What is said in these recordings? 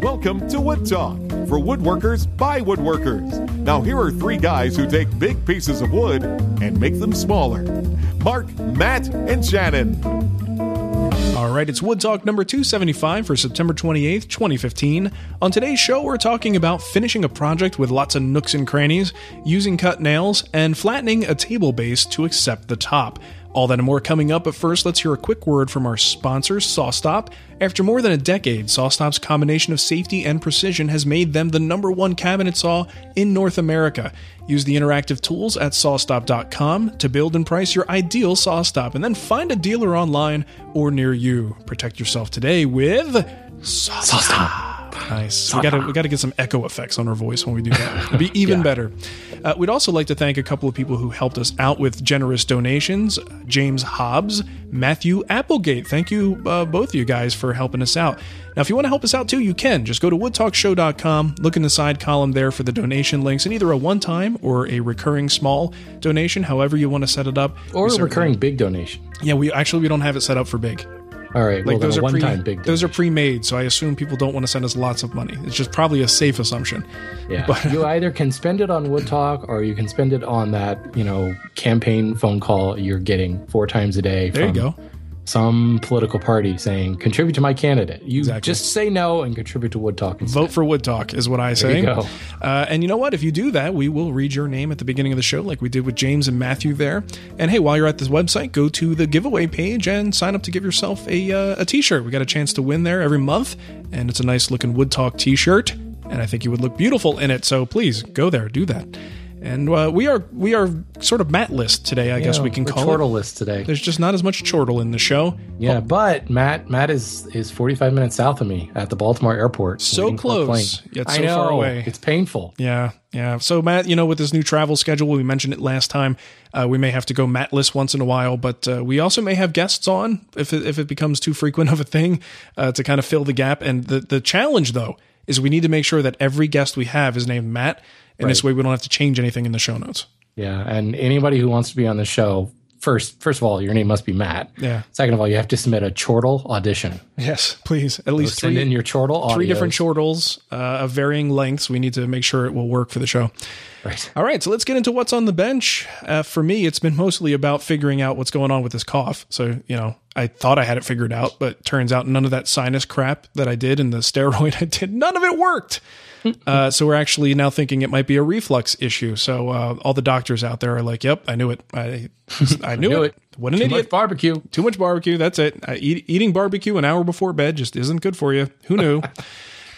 Welcome to Wood Talk for woodworkers by woodworkers. Now, here are three guys who take big pieces of wood and make them smaller Mark, Matt, and Shannon. All right, it's Wood Talk number 275 for September 28th, 2015. On today's show, we're talking about finishing a project with lots of nooks and crannies, using cut nails, and flattening a table base to accept the top. All that and more coming up, but first, let's hear a quick word from our sponsors, SawStop. After more than a decade, SawStop's combination of safety and precision has made them the number one cabinet saw in North America. Use the interactive tools at sawstop.com to build and price your ideal SawStop, and then find a dealer online or near you. Protect yourself today with SawStop. Nice. We gotta we gotta get some echo effects on our voice when we do that. It'd be even better. Uh, we'd also like to thank a couple of people who helped us out with generous donations: James Hobbs, Matthew Applegate. Thank you, uh, both of you guys, for helping us out. Now, if you want to help us out too, you can. Just go to woodtalkshow.com, look in the side column there for the donation links, and either a one-time or a recurring small donation, however you want to set it up. Or a recurring big donation. Yeah, we actually we don't have it set up for big. All right, well, Like then those are one-time pre, big those are pre-made, so I assume people don't want to send us lots of money. It's just probably a safe assumption. Yeah, But- you either can spend it on Wood Talk or you can spend it on that, you know, campaign phone call you're getting four times a day There you go. Some political party saying, contribute to my candidate. You Exactly. just say no and contribute to Wood Talk. instead. Vote for Wood Talk is what I say. Uh, and you know what? If you do that, we will read your name at the beginning of the show, like we did with James and Matthew there. And hey, while you're at this website, go to the giveaway page and sign up to give yourself a uh, a T-shirt. We got a chance to win there every month, and it's a nice looking Wood Talk T-shirt, and I think you would look beautiful in it. So please go there, do that. And uh, we are we are sort of mat list today, I guess we can call chortle it. list today. There's just not as much chortle in the show. Yeah, but Matt Matt is is 45 minutes south of me at the Baltimore airport. So waiting for a close, yet so far away. It's painful. Yeah, yeah. So Matt, you know, with this new travel schedule, we mentioned it last time. Uh, we may have to go matless once in a while, but uh, we also may have guests on if it, if it becomes too frequent of a thing uh, to kind of fill the gap. And the the challenge though is we need to make sure that every guest we have is named Matt, and this way we don't have to change anything in the show notes. Yeah, and anybody who wants to be on the show, first first of all, your name must be Matt. Yeah. Second of all, you have to submit a chortle audition. Yes, please. At least Send three in your chortle three different chortles uh, of varying lengths. We need to make sure it will work for the show. Right. All right, so let's get into what's on the bench. Uh, for me, it's been mostly about figuring out what's going on with this cough. So, you know, I thought I had it figured out, but turns out none of that sinus crap that I did and the steroid I did, none of it worked. uh, so we're actually now thinking it might be a reflux issue. So uh, all the doctors out there are like, "Yep, I knew it. I, I knew, Knew it. it. What an Too idiot! much barbecue. Too much barbecue. That's it. Eat, eating barbecue an hour before bed just isn't good for you. Who knew?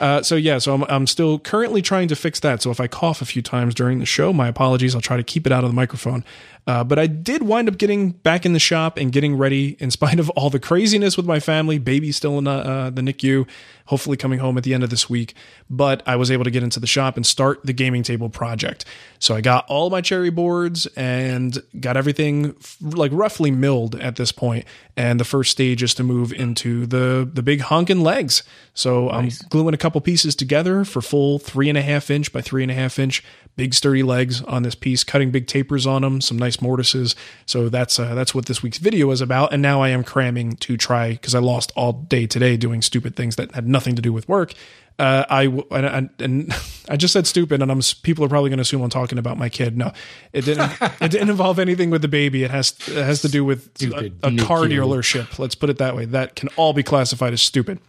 Uh, so yeah, so I'm, I'm still currently trying to fix that. So if I cough a few times during the show, my apologies. I'll try to keep it out of the microphone. Uh, but I did wind up getting back in the shop and getting ready in spite of all the craziness with my family. Baby still in uh, the NICU, hopefully coming home at the end of this week. But I was able to get into the shop and start the gaming table project. So I got all my cherry boards and got everything like roughly milled at this point. And the first stage is to move into the the big honking legs. So nice. I'm gluing a couple pieces together for full three and a half inch by three and a half inch big sturdy legs on this piece, cutting big tapers on them, some nice mortises. So that's uh, that's what this week's video is about. And now I am cramming to try because I lost all day today doing stupid things that had nothing to do with work. Uh, I and, and, I just said stupid, and I'm people are probably going to assume I'm talking about my kid. No, it didn't. it didn't involve anything with the baby. It has it has to do with a, a car dealership. Let's put it that way. That can all be classified as stupid.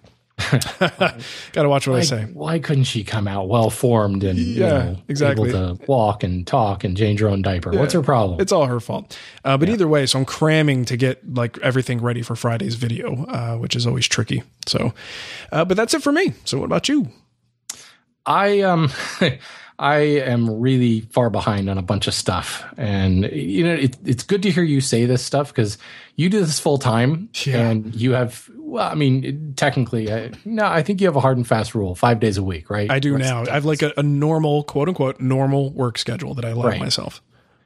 Got to watch what why, I say. Why couldn't she come out well formed and yeah, you know, exactly able to walk and talk and change her own diaper? Yeah, What's her problem? It's all her fault. Uh, but yeah. either way, so I'm cramming to get like everything ready for Friday's video, uh, which is always tricky. So, uh, but that's it for me. So, what about you? I um. I am really far behind on a bunch of stuff, and you know it, it's good to hear you say this stuff because you do this full time, yeah. and you have well, I mean, technically, I, no, I think you have a hard and fast rule, five days a week, right? I do now. I have like a, a, normal, quote unquote, normal work schedule that I allow right. myself.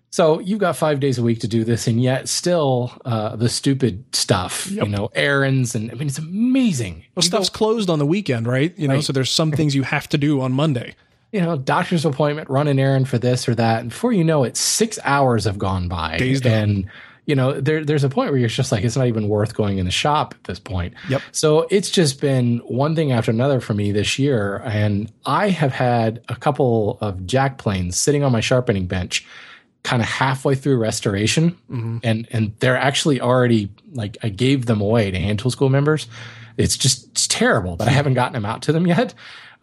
So you've got five days a week to do this, and yet still uh, the stupid stuff, yep. you know, errands, and I mean, it's amazing. Well, stuff's go, closed on the weekend, right? You know, so there's some things you have to do on Monday. You know, doctor's appointment, run an errand for this or that, and before you know it, six hours have gone by, Days and. Done you know, there, there's a point where you're just like, it's not even worth going in the shop at this point. Yep. So it's just been one thing after another for me this year. And I have had a couple of jack planes sitting on my sharpening bench kind of halfway through restoration. Mm-hmm. And, and they're actually already like, I gave them away to hand tool school members. It's just it's terrible that I haven't gotten them out to them yet.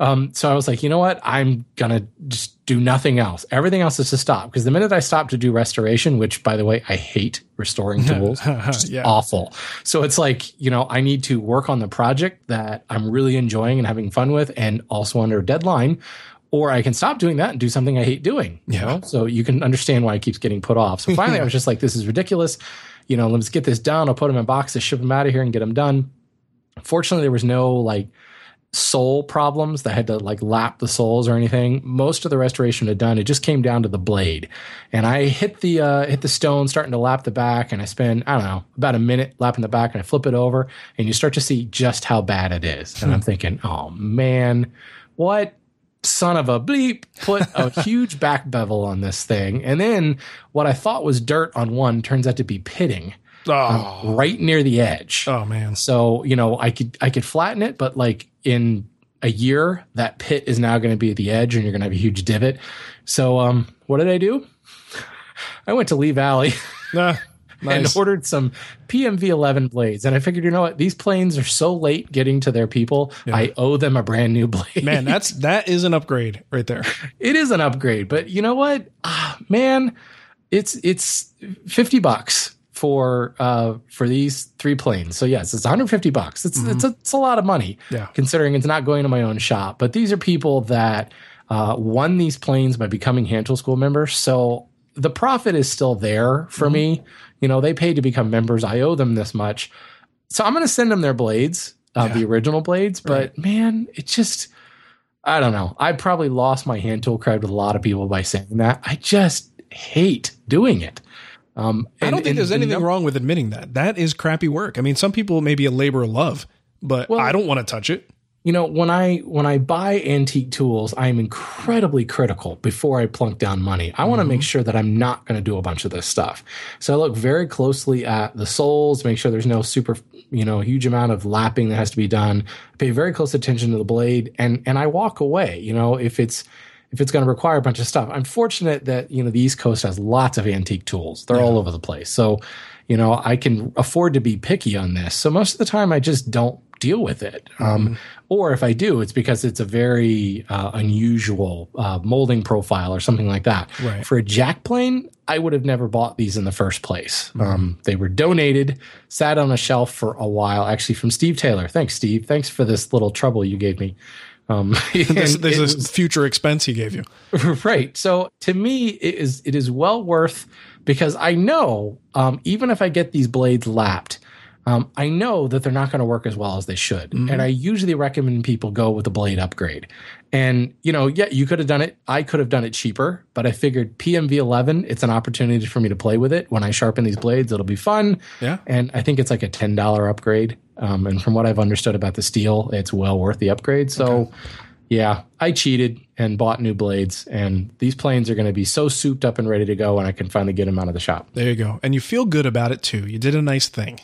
Um, so I was like, you know what? I'm gonna just do nothing else. Everything else is to stop because the minute I stop to do restoration, which by the way, I hate restoring tools, it's yeah. awful. So it's like, you know, I need to work on the project that I'm really enjoying and having fun with, and also under a deadline. Or I can stop doing that and do something I hate doing. Yeah. You know? So you can understand why it keeps getting put off. So finally, I was just like, this is ridiculous. You know, let's get this done. I'll put them in boxes, ship them out of here, and get them done. Fortunately, there was no like sole problems that had to like lap the soles or anything. Most of the restoration had done. It just came down to the blade, and I hit the uh, hit the stone, starting to lap the back, and I spend I don't know about a minute lapping the back, and I flip it over, and you start to see just how bad it is. And I'm thinking, oh man, what son of a bleep put a huge back bevel on this thing, and then what I thought was dirt on one turns out to be pitting. Oh. Um, right near the edge. Oh man. So, you know, I could I could flatten it, but like in a year, that pit is now going to be at the edge and you're going to have a huge divot. So, um, what did I do? I went to Lee Valley. Nah, nice. and ordered some PMV 11 blades. And I figured, you know what? These planes are so late getting to their people. Yeah. I owe them a brand new blade. Man, that's that is an upgrade right there. it is an upgrade, but you know what? Ah, man, it's it's 50 bucks for uh for these three planes. So yes, it's 150 bucks. It's mm-hmm. it's, a, it's a lot of money. Yeah. Considering it's not going to my own shop. But these are people that uh, won these planes by becoming hand tool school members. So the profit is still there for mm-hmm. me. You know, they paid to become members. I owe them this much. So I'm going to send them their blades, uh, yeah. the original blades. But right. man, it just, I don't know. I probably lost my hand tool cred with a lot of people by saying that. I just hate doing it. Um, and, I don't think and, there's anything wrong with admitting that. That is crappy work. I mean, some people may be a labor of love, but well, I don't want to touch it. You know, when I when I buy antique tools, I'm incredibly critical before I plunk down money. I want to mm-hmm. make sure that I'm not going to do a bunch of this stuff. So I look very closely at the soles, make sure there's no super, you know, huge amount of lapping that has to be done. Pay very close attention to the blade, and and I walk away. You know, if it's if it's going to require a bunch of stuff. I'm fortunate that, you know, the East Coast has lots of antique tools. They're yeah. all over the place. So, you know, I can afford to be picky on this. So most of the time I just don't deal with it. Um, mm-hmm. or if I do, it's because it's a very uh, unusual uh, molding profile or something like that. Right. For a jack plane, I would have never bought these in the first place. Mm-hmm. Um, they were donated, sat on a shelf for a while, actually from Steve Taylor. Thanks, Steve. Thanks for this little trouble you gave me Um, there's, it is was- future expense he gave you. right. So to me, it is it is well worth because I know um, even if I get these blades lapped, um, I know that they're not going to work as well as they should. And I usually recommend people go with a blade upgrade. And you know, yeah, you could have done it. I could have done it cheaper, but I figured PMV 11. It's an opportunity for me to play with it. When I sharpen these blades, it'll be fun. Yeah. And I think it's like a ten dollar upgrade. Um, and from what I've understood about the steel, it's well worth the upgrade. So. Yeah, I cheated and bought new blades, and these planes are going to be so souped up and ready to go when I can finally get them out of the shop. There you go. And you feel good about it too. You did a nice thing.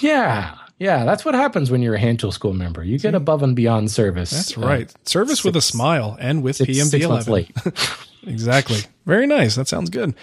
Yeah, yeah, that's what happens when you're a hand tool school member. You get above and beyond service. That's Uh, right. Service with a smile and with six- six months 11. late. Exactly. Very nice. That sounds good.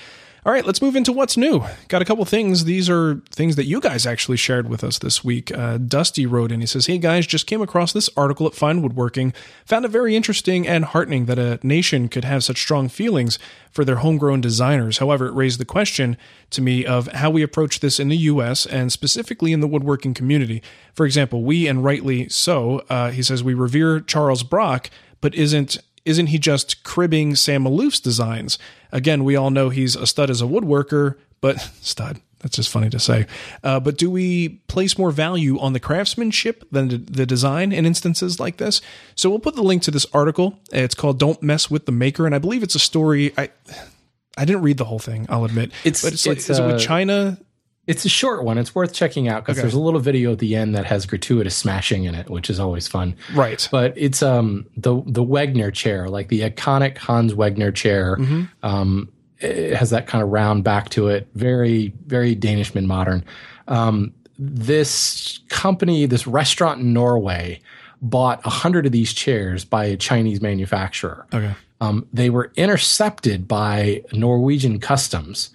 All right, let's move into what's new. Got a couple things. These are things that you guys actually shared with us this week. Uh, Dusty wrote in. He says, Hey guys, just came across this article at Fine Woodworking. Found it very interesting and heartening that a nation could have such strong feelings for their homegrown designers. However, it raised the question to me of how we approach this in the U.S. and specifically in the woodworking community. For example, we, and rightly so, uh, he says, we revere Charles Brock, but isn't isn't he just cribbing Sam Maloof's designs? Again, we all know he's a stud as a woodworker, but stud. That's just funny to say. Uh, but do we place more value on the craftsmanship than the- design in instances like this? So we'll put the link to this article. It's called "Don't Mess with the Maker," and I believe it's a story. I I didn't read the whole thing. I'll admit. It's- but it's, like, it's, is it with uh, China? It's a short one. It's worth checking out because Okay. there's a little video at the end that has gratuitous smashing in it, which is always fun. Right. But it's um the the Wegner chair, like the iconic Hans Wegner chair. Um, it has that kind of round back to it. Very very Danishman modern. Um, this company, this restaurant in Norway, bought a hundred of these chairs by a Chinese manufacturer. Okay. Um, they were intercepted by Norwegian customs,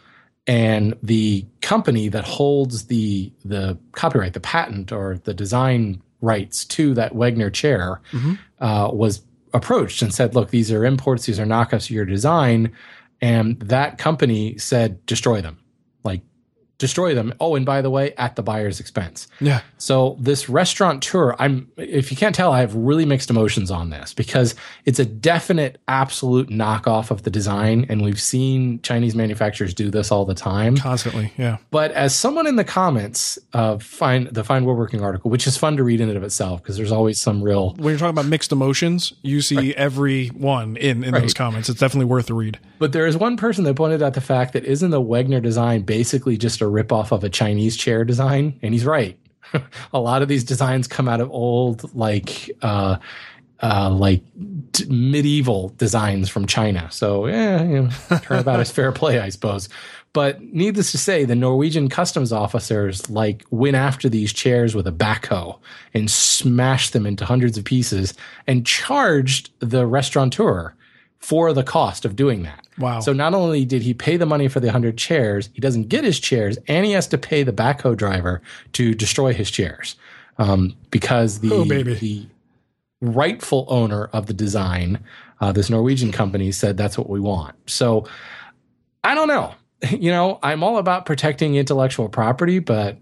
and the company that holds the the copyright, the patent, or the design rights to that Wegner chair uh, was approached and said, "Look, these are imports. These are knockoffs of your design." And that company said, "Destroy them, like destroy them." Oh, and by the way, at the buyer's expense. Yeah. So this restaurant tour, I'm if you can't tell, I have really mixed emotions on this because it's a definite absolute knockoff of the design and we've seen Chinese manufacturers do this all the time. Constantly. Yeah. But as someone in the comments of Fine the Fine Woodworking article, which is fun to read in and of itself because there's always some real When you're talking about mixed emotions, you see every one in in those comments. It's definitely worth a read. But there is one person that pointed out the fact that isn't the Wegner design basically just a ripoff of a Chinese chair design? And he's right. a lot of these designs come out of old, like, uh, uh, like medieval designs from China. So, yeah, you know, turnabout is fair play, I suppose. But needless to say, the Norwegian customs officers like went after these chairs with a backhoe and smashed them into hundreds of pieces and charged the restaurateur for the cost of doing that. Wow. So not only did he pay the money for the 100 chairs, he doesn't get his chairs and he has to pay the backhoe driver to destroy his chairs. Um, because the, Oh, the rightful owner of the design, uh, this Norwegian company said that's what we want. So I don't know. You know, I'm all about protecting intellectual property, but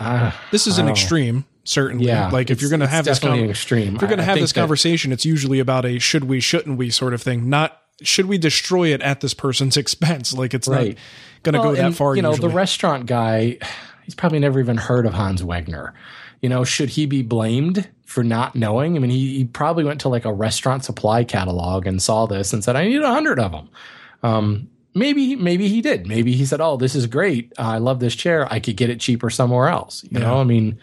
uh, This is an I don't know. extreme, certainly. Yeah, like if you're going to have this an extreme. if you're going to have this that- conversation, it's usually about a should we, shouldn't we sort of thing. Not should we destroy it at this person's expense. Like it's Right. not going to Well, go that and, far. You know, usually. the restaurant guy, he's probably never even heard of Hans Wegner. You know, should he be blamed for not knowing? I mean, he, he probably went to like a restaurant supply catalog and saw this and said, "I need a hundred of them." Um, maybe, maybe he did. Maybe he said, "Oh, this is great. I love this chair. I could get it cheaper somewhere else." You know, I mean,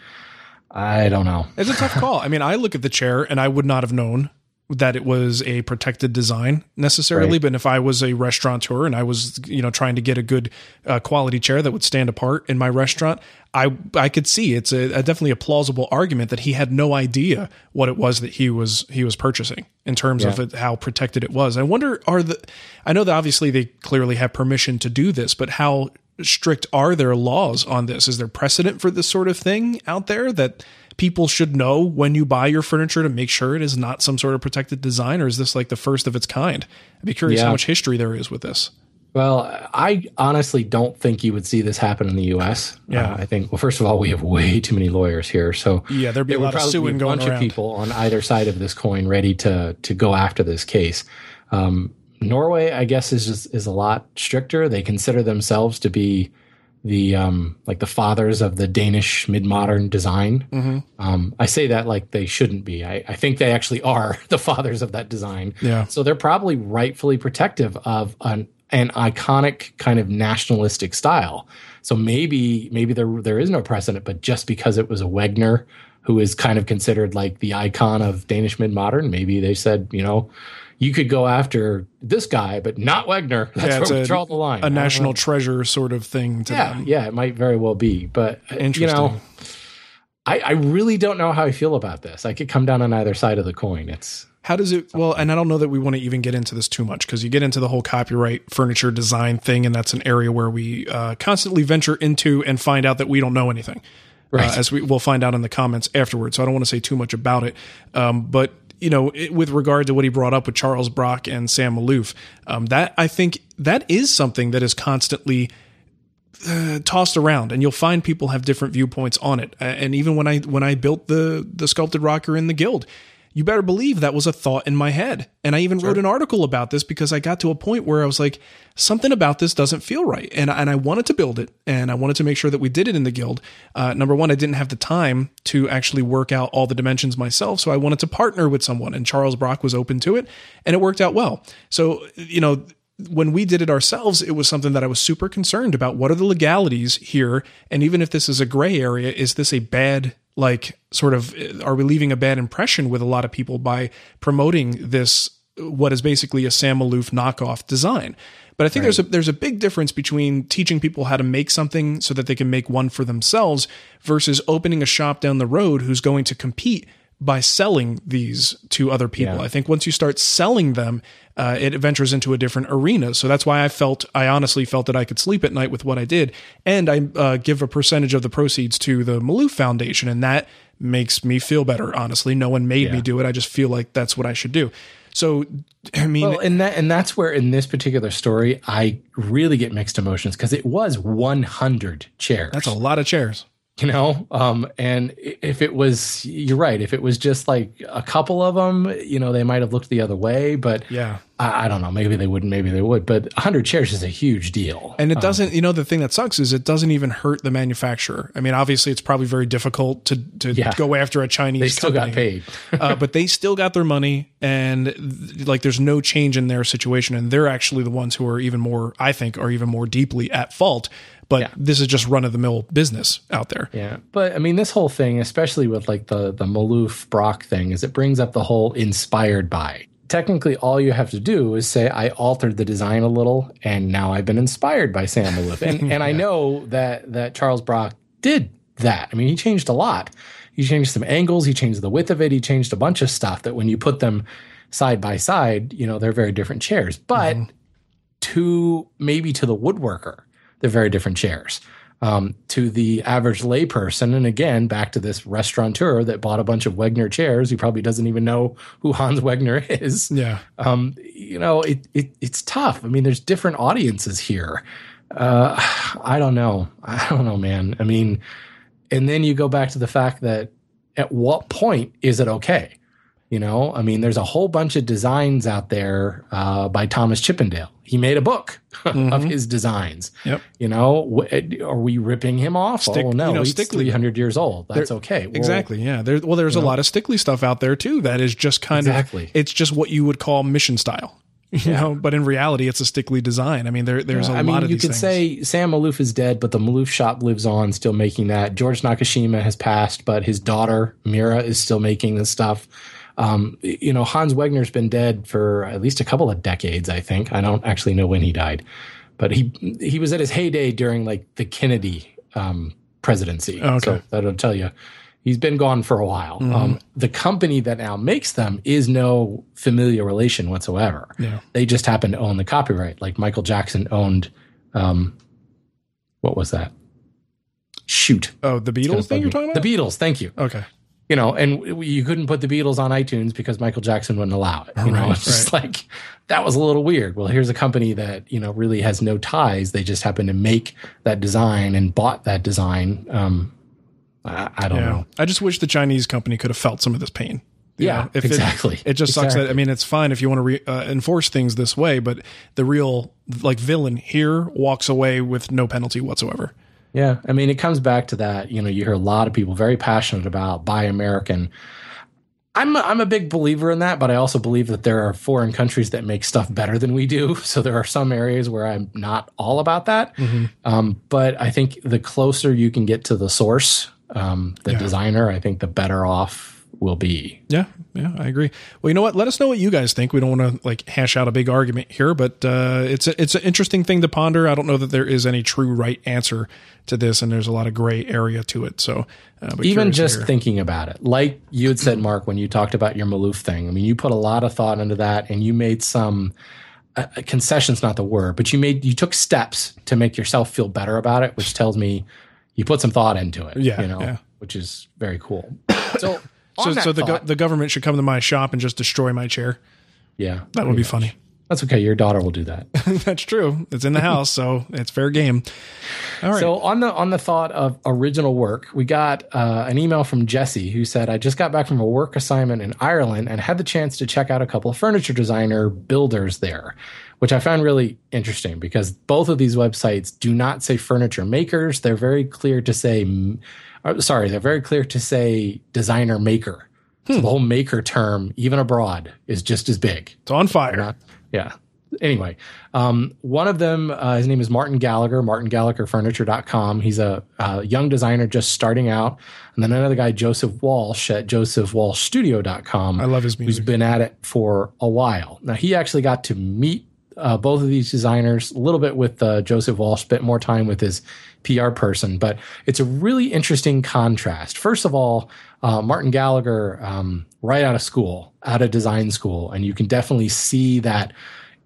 I don't know. It's a tough call. I mean, I look at the chair and I would not have known that it was a protected design necessarily. Right. But if I was a restaurateur and I was, you know, trying to get a good uh, quality chair that would stand apart in my restaurant, I I could see it's a, a definitely a plausible argument that he had no idea what it was that he was he was purchasing in terms of it, how protected it was. I wonder are the I know that obviously they clearly have permission to do this, but how strict are their laws on this? Is there precedent for this sort of thing out there that people should know when you buy your furniture to make sure it is not some sort of protected design, or is this like the first of its kind? I'd be curious how much history there is with this. Well, I honestly don't think you would see this happen in the U.S. Yeah. Uh, I think. Well, first of all, we have way too many lawyers here, so Yeah, there'd be a there lot of suing a going bunch around. of people on either side of this coin ready to to go after this case. Um, Norway, I guess, is just is a lot stricter. They consider themselves to be the um, like the fathers of the Danish mid modern design. Mm-hmm. Um, I say that like they shouldn't be. I, I think they actually are the fathers of that design. Yeah. So they're probably rightfully protective of an an iconic kind of nationalistic style. So maybe maybe there there is no precedent, but just because it was a Wegner who is kind of considered like the icon of Danish mid modern, maybe they said, you know, you could go after this guy, but not Wegner. That's Yeah, where we a- draw the line. A don't national treasure sort of thing to Yeah, them. yeah, it might very well be. But uh, you know, I, I really don't know how I feel about this. I could come down on either side of the coin. It's How does it? Well, and I don't know that we want to even get into this too much because you get into the whole copyright furniture design thing, and that's an area where we uh, constantly venture into and find out that we don't know anything. Right. Uh, as we will find out in the comments afterwards. So I don't want to say too much about it. Um, but you know, it, with regard to what he brought up with Charles Brock and Sam Maloof, um, that I think that is something that is constantly uh, tossed around, and you'll find people have different viewpoints on it. And even when I when I built the the sculpted rocker in the guild, you better believe that was a thought in my head. And I even wrote an article about this because I got to a point where I was like, something about this doesn't feel right, and and I wanted to build it, and I wanted to make sure that we did it in the guild. Uh, number one, I didn't have the time to actually work out all the dimensions myself, so I wanted to partner with someone, and Charles Brock was open to it, and it worked out well. So you know when we did it ourselves, it was something that I was super concerned about. What are the legalities here? And even if this is a gray area, is this a bad, like, sort of, are we leaving a bad impression with a lot of people by promoting this, what is basically a Sam Maloof knockoff design? But I think there's a there's a big difference between teaching people how to make something so that they can make one for themselves versus opening a shop down the road who's going to compete by selling these to other people. Yeah. I think once you start selling them, uh, it ventures into a different arena. So that's why I felt, I honestly felt that I could sleep at night with what I did. And I uh, give a percentage of the proceeds to the Maloof Foundation. And that makes me feel better, honestly. No one made me do it. I just feel like that's what I should do. So, I mean, well, and that and that's where in this particular story I really get mixed emotions because it was 100 chairs. that's a lot of chairs. You know um and if it was you're right if it was just like a couple of them you know they might have looked the other way but Yeah. I, I don't know maybe they wouldn't maybe they would but 100 chairs is a huge deal And it doesn't, you know, the thing that sucks is it doesn't even hurt the manufacturer. I mean, obviously, it's probably very difficult to to Yeah. go after a Chinese. they still got company. paid uh, but they still got their money, and th- like there's no change in their situation, and they're actually the ones who are even more, I think, are even more deeply at fault. But Yeah. this is just run of the mill business out there. yeah. But i mean this whole thing especially with like the the maloof brock thing is it brings up the whole inspired by. Technically all you have to do is say i altered the design a little and now i've been inspired by sam maloof and and i know that that charles brock did that. I mean he changed a lot. He changed some angles he changed the width of it he changed a bunch of stuff that when you put them side by side you know they're very different chairs. But mm-hmm. to maybe to the woodworker they're very different chairs um, to the average layperson, and again, back to this restaurateur that bought a bunch of Wegner chairs, who probably doesn't even know who Hans Wegner is. Yeah. Um, you know, it, it it's tough. I mean, there's different audiences here. Uh, I don't know. I don't know, man. I mean, and then you go back to the fact that at what point is it okay? You know, I mean, there's a whole bunch of designs out there uh, by Thomas Chippendale. He made a book of mm-hmm. his designs. Yep. You know, w- are we ripping him off? Stick- oh no, you know, he's Stickley. 300 years old. That's okay. Well, exactly. Yeah. There, well, there's a lot of Stickley stuff out there too that is just kind Exactly. of, it's just what you would call mission style. You know, but in reality, it's a Stickley design. I mean, there, there's a I lot mean, of you could things. say Sam Maloof is dead, but the Maloof shop lives on, still making that. George Nakashima has passed, but his daughter Mira is still making this stuff. Um, you know, Hans Wegner's been dead for at least a couple of decades. I think I don't actually know when he died, but he he was at his heyday during like the Kennedy um, presidency. Oh, okay. So that'll tell you. He's been gone for a while. Mm-hmm. Um, the company that now makes them is no familiar relation whatsoever. Yeah. They just happen to own the copyright. Like Michael Jackson owned, um, what was that? Shoot. oh, the Beatles thing you're talking about? The Beatles. Thank you. Okay. You know, and you couldn't put the Beatles on iTunes because Michael Jackson wouldn't allow it. You know, Right, it's just like that was a little weird. Well, here's a company that you know really has no ties. They just happen to make that design and bought that design. Um, I, I don't Yeah. know. I just wish the Chinese company could have felt some of this pain. You Yeah, know, if it- exactly. It, just sucks that I mean it's fine if you want to re, uh, enforce things this way, but the real like villain here walks away with no penalty whatsoever. Yeah, I mean, it comes back to that. You know, you hear a lot of people very passionate about buy American. I'm a, I'm a big believer in that, but I also believe that there are foreign countries that make stuff better than we do. So there are some areas where I'm not all about that. Um, but I think the closer you can get to the source, um, the designer, I think the better off will be. Yeah, yeah, I agree. Well, you know what? Let us know what you guys think. We don't want to like hash out a big argument here, but uh, it's a, it's an interesting thing to ponder. I don't know that there is any true right answer to this, and there's a lot of gray area to it. So, uh, Even just hear. thinking about it, like you had said, Mark, when you talked about your Maloof thing, I mean, you put a lot of thought into that and you made some uh, concessions, not the word, but you made, you took steps to make yourself feel better about it, which tells me you put some thought into it, Yeah, you know, yeah. which is very cool. So, So, that so the go- the government should come to my shop and just destroy my chair. yeah, That would be funny. that's okay. Your daughter will do that. That's true. It's in the house, so it's fair game. All right. So on the on the thought of original work, we got uh, an email from Jesse who said, "I just got back from a work assignment in Ireland and had the chance to check out a couple of furniture designer builders there, which I found really interesting because both of these websites do not say furniture makers; they're very clear to say, uh, sorry, they're very clear to say designer maker. So the whole maker term, even abroad, is just as big. it's on fire. Not, yeah. Anyway, um, one of them, uh, his name is Martin Gallagher, martingallagherfurniture.com. He's a, a young designer just starting out. And then another guy, Joseph Walsh at josephwalshstudio.com. I love his Who's music. been at it for a while. Now, he actually got to meet uh, both of these designers a little bit with uh, Joseph Walsh, spent more time with his PR person, but it's a really interesting contrast. First of all, uh, Martin Gallagher, um, right out of school, out of design school, and you can definitely see that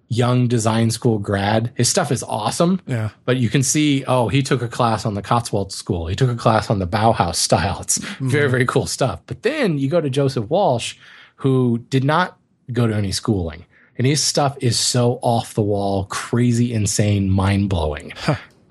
young design school grad. His stuff is awesome. Yeah. But you can see, oh, he took a class on the Cotswold School. He took a class on the Bauhaus style. It's very, very cool stuff. But then you go to Joseph Walsh, who did not go to any schooling. And his stuff is so off the wall, crazy, insane, mind blowing.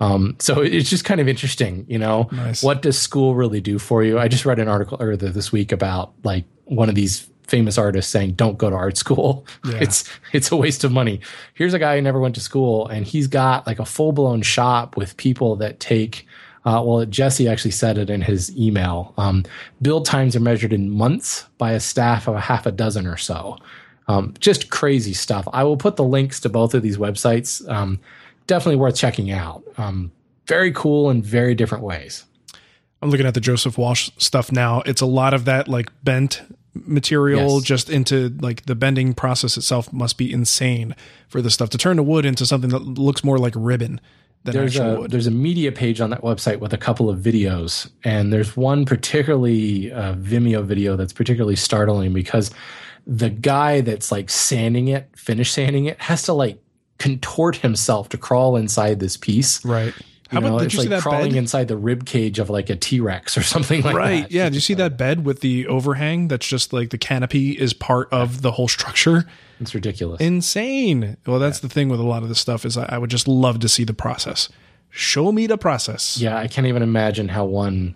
Um, so it's just kind of interesting, you know, Nice. what does school really do for you? I just read an article earlier this week about like one of these famous artists saying, "Don't go to art school. Yeah. It's it's a waste of money." Here's a guy who never went to school, and he's got like a full blown shop with people that take. Uh, well, Jesse actually said it in his email. Um, build times are measured in months by a staff of a half a dozen or so. Um, just crazy stuff. I will put the links to both of these websites. Um, definitely worth checking out. Um, very cool in very different ways. I'm looking at the Joseph Walsh stuff now. It's a lot of that like bent material Yes. just into like the bending process itself must be insane for this stuff to turn the wood into something that looks more like ribbon than There's actual a wood. there's a media page on that website with a couple of videos, and there's one particularly uh, Vimeo video that's particularly startling because the guy that's like sanding it, finish sanding it, has to like contort himself to crawl inside this piece. Right. How You know, about it's you see like that crawling bed? inside the rib cage of like a T Rex or something like that. right. Yeah. Did you see that bed with the overhang? That's just like the canopy is part of the whole structure. It's ridiculous. Insane. Well, that's the thing with a lot of this stuff is I would just love to see the process. Show me the process. yeah, I can't even imagine how one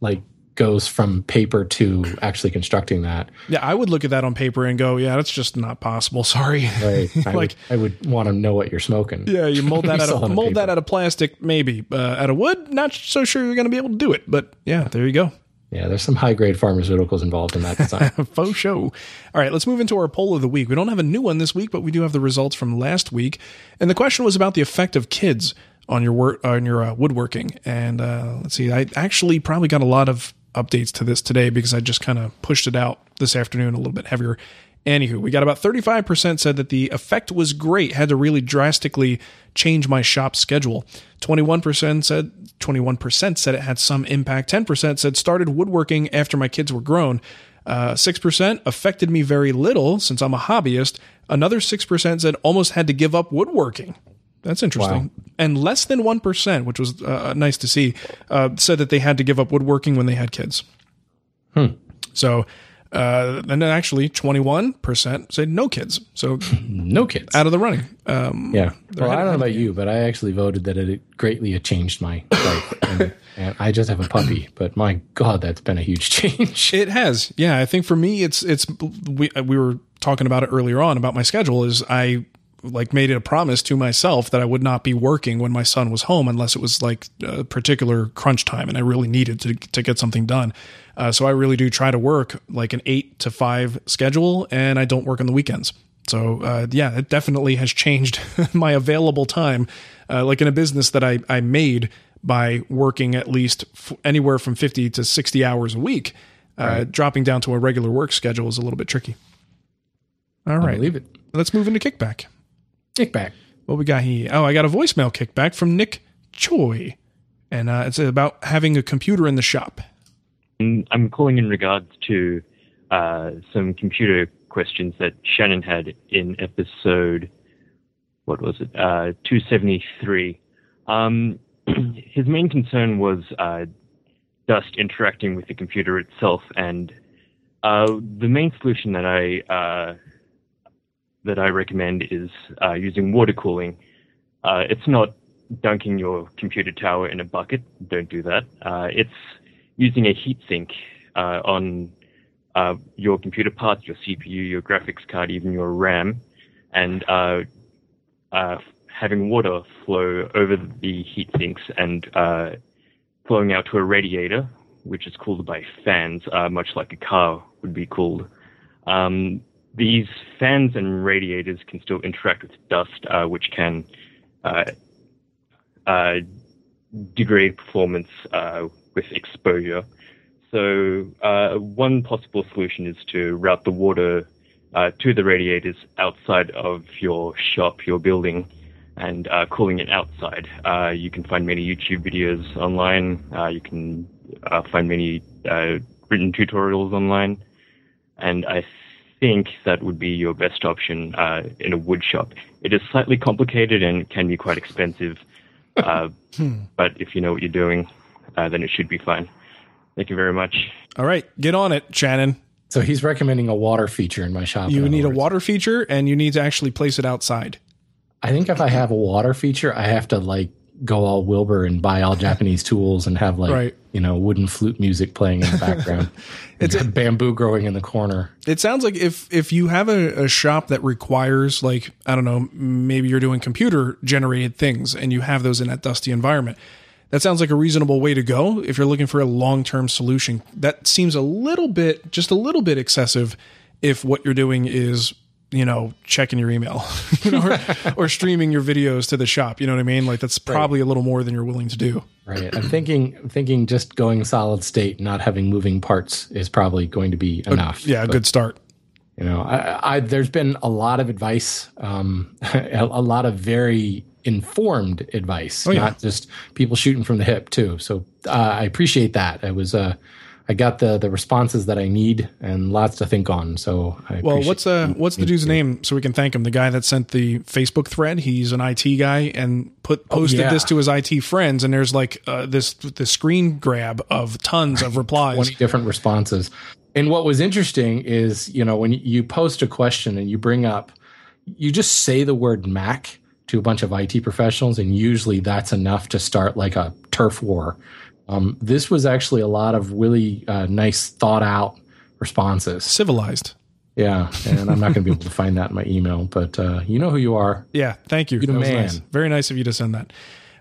like goes from paper to actually constructing that. Yeah, I would look at that on paper and go, yeah, that's just not possible. Sorry. Right. I like, would, I would want to know what you're smoking. yeah, you mold that out of mold paper. that out of plastic, maybe. Uh, out of wood, not so sure you're going to be able to do it. But yeah, there you go. Yeah, there's some high grade pharmaceuticals involved in that design. Faux show. All right, let's move into our poll of the week. We don't have a new one this week, but we do have the results from last week. And the question was about the effect of kids on your work on your uh, woodworking. And uh, let's see, I actually probably got a lot of updates to this today because I just kind of pushed it out this afternoon a little bit heavier. Anywho, we got about 35% said that the effect was great, had to really drastically change my shop schedule. 21% said 21% said it had some impact. 10% said started woodworking after my kids were grown. Uh, 6% affected me very little since I'm a hobbyist. Another 6% said almost had to give up woodworking. That's interesting. And less than 1%, which was uh, nice to see, uh, said that they had to give up woodworking when they had kids. So, uh, and then actually 21% said no kids. So No kids. out of the running. Um, yeah. Well, I don't know about you, but I actually voted that it greatly changed my life. and, and I just have a puppy, but my God, that's been a huge change. It has, yeah. I think for me, it's it's we we were talking about it earlier on about my schedule. Is I like made it a promise to myself that I would not be working when my son was home unless it was like a particular crunch time and I really needed to to get something done. Uh, so I really do try to work like an eight to five schedule, and I don't work on the weekends. So uh, yeah, it definitely has changed my available time. Uh, like in a business that I I made by working at least f- anywhere from fifty to sixty hours a week uh, dropping down to a regular work schedule is a little bit tricky. All right, right, believe it. let's move into kickback. Kickback. What we got here? Oh, I got a voicemail kickback from Nick Choi, and uh, it's about having a computer in the shop. Mm, I'm calling in regards to uh, some computer questions that Shannon had in episode, what was it, uh, 273. Um, his main concern was uh, dust interacting with the computer itself, and uh, the main solution that I uh, that I recommend is uh, using water cooling. Uh, it's not dunking your computer tower in a bucket. Don't do that. Uh, it's using a heatsink uh, on uh, your computer parts, your CPU, your graphics card, even your RAM, and uh, having water flow over the heat sinks and flowing out to a radiator, which is cooled by fans, much like a car would be cooled. Um, these fans and radiators can still interact with dust, uh, which can uh, uh, degrade performance uh, with exposure. So one possible solution is to route the water to the radiators outside of your shop, your building, and uh, cooling it outside. Uh, you can find many YouTube videos online. Uh, you can find many written tutorials online, and I think that would be your best option uh, in a wood shop. It is slightly complicated and can be quite expensive, uh, but if you know what you're doing, uh, then it should be fine. Thank you very much. All right, get on it, Shannon. So he's recommending a water feature in my shop. You need a water feature, and you need to actually place it outside. I think if I have a water feature, I have to like go all Wilbur and buy all Japanese tools and have like Right. You know wooden flute music playing in the background. it's a bamboo growing in the corner. It sounds like if if you have a, a shop that requires like I don't know maybe you're doing computer generated things and you have those in that dusty environment. That sounds like a reasonable way to go if you're looking for a long term solution. That seems a little bit, just a little bit excessive if what you're doing is, you know, checking your email you know, or, or streaming your videos to the shop. You know what I mean? Like that's probably a little more than you're willing to do. Right. I'm thinking I'm thinking just going solid state, not having moving parts is probably going to be enough. Yeah, a But, good start. You know, I, I there's been a lot of advice, um, a, a lot of very informed advice, Oh, yeah. not just people shooting from the hip too. So uh, I appreciate that. I was uh, I got the the responses that I need and lots to think on. So I Well, what's uh what's the dude's name so we can thank him? The guy that sent the Facebook thread. He's an IT guy and put posted yeah. this to his IT friends. And there's like uh, this the screen grab of tons of replies. 20 different responses. And what was interesting is, you know, when you post a question and you bring up, you just say the word Mac to a bunch of IT professionals, and usually that's enough to start like a turf war. Um, this was actually a lot of really uh, nice, thought out responses. Civilized. Yeah. And I'm not going to be able to find that in my email, but uh, you know who you are. Yeah, thank you. The That was man. nice. Very nice of you to send that.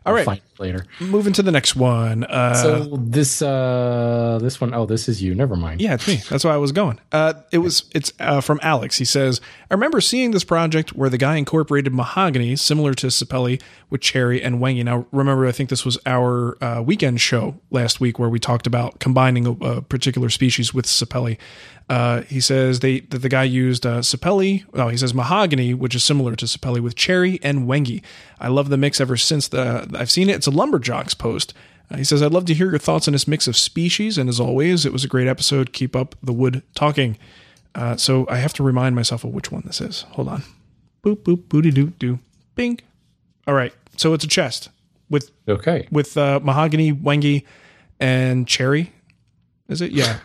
All find later. moving to the next one. Uh, So this uh, this one, oh, this is you. Never mind. Yeah, it's me. That's why I was going. Uh, it was it's uh, from Alex. He says, "I remember seeing this project where the guy incorporated mahogany, similar to Sapelli, with cherry and wenge. Now, remember, I think this was our uh, weekend show last week where we talked about combining a, a particular species with Sapelli. Uh, he says they that the guy used uh, Sapelli. Oh, he says mahogany, which is similar to Sapelli, with cherry and wenge. I love the mix ever since the I've seen it. It's a LumberJocks post." Uh, he says, I'd love to hear your thoughts on this mix of species. And as always, it was a great episode. Keep up the wood talking. Uh, so I have to remind myself of which one this is. Hold on. Boop, boop, booty doo doo. Bing. All right. So it's a chest with Okay. with uh, mahogany, wenge, and cherry. Is it? Yeah.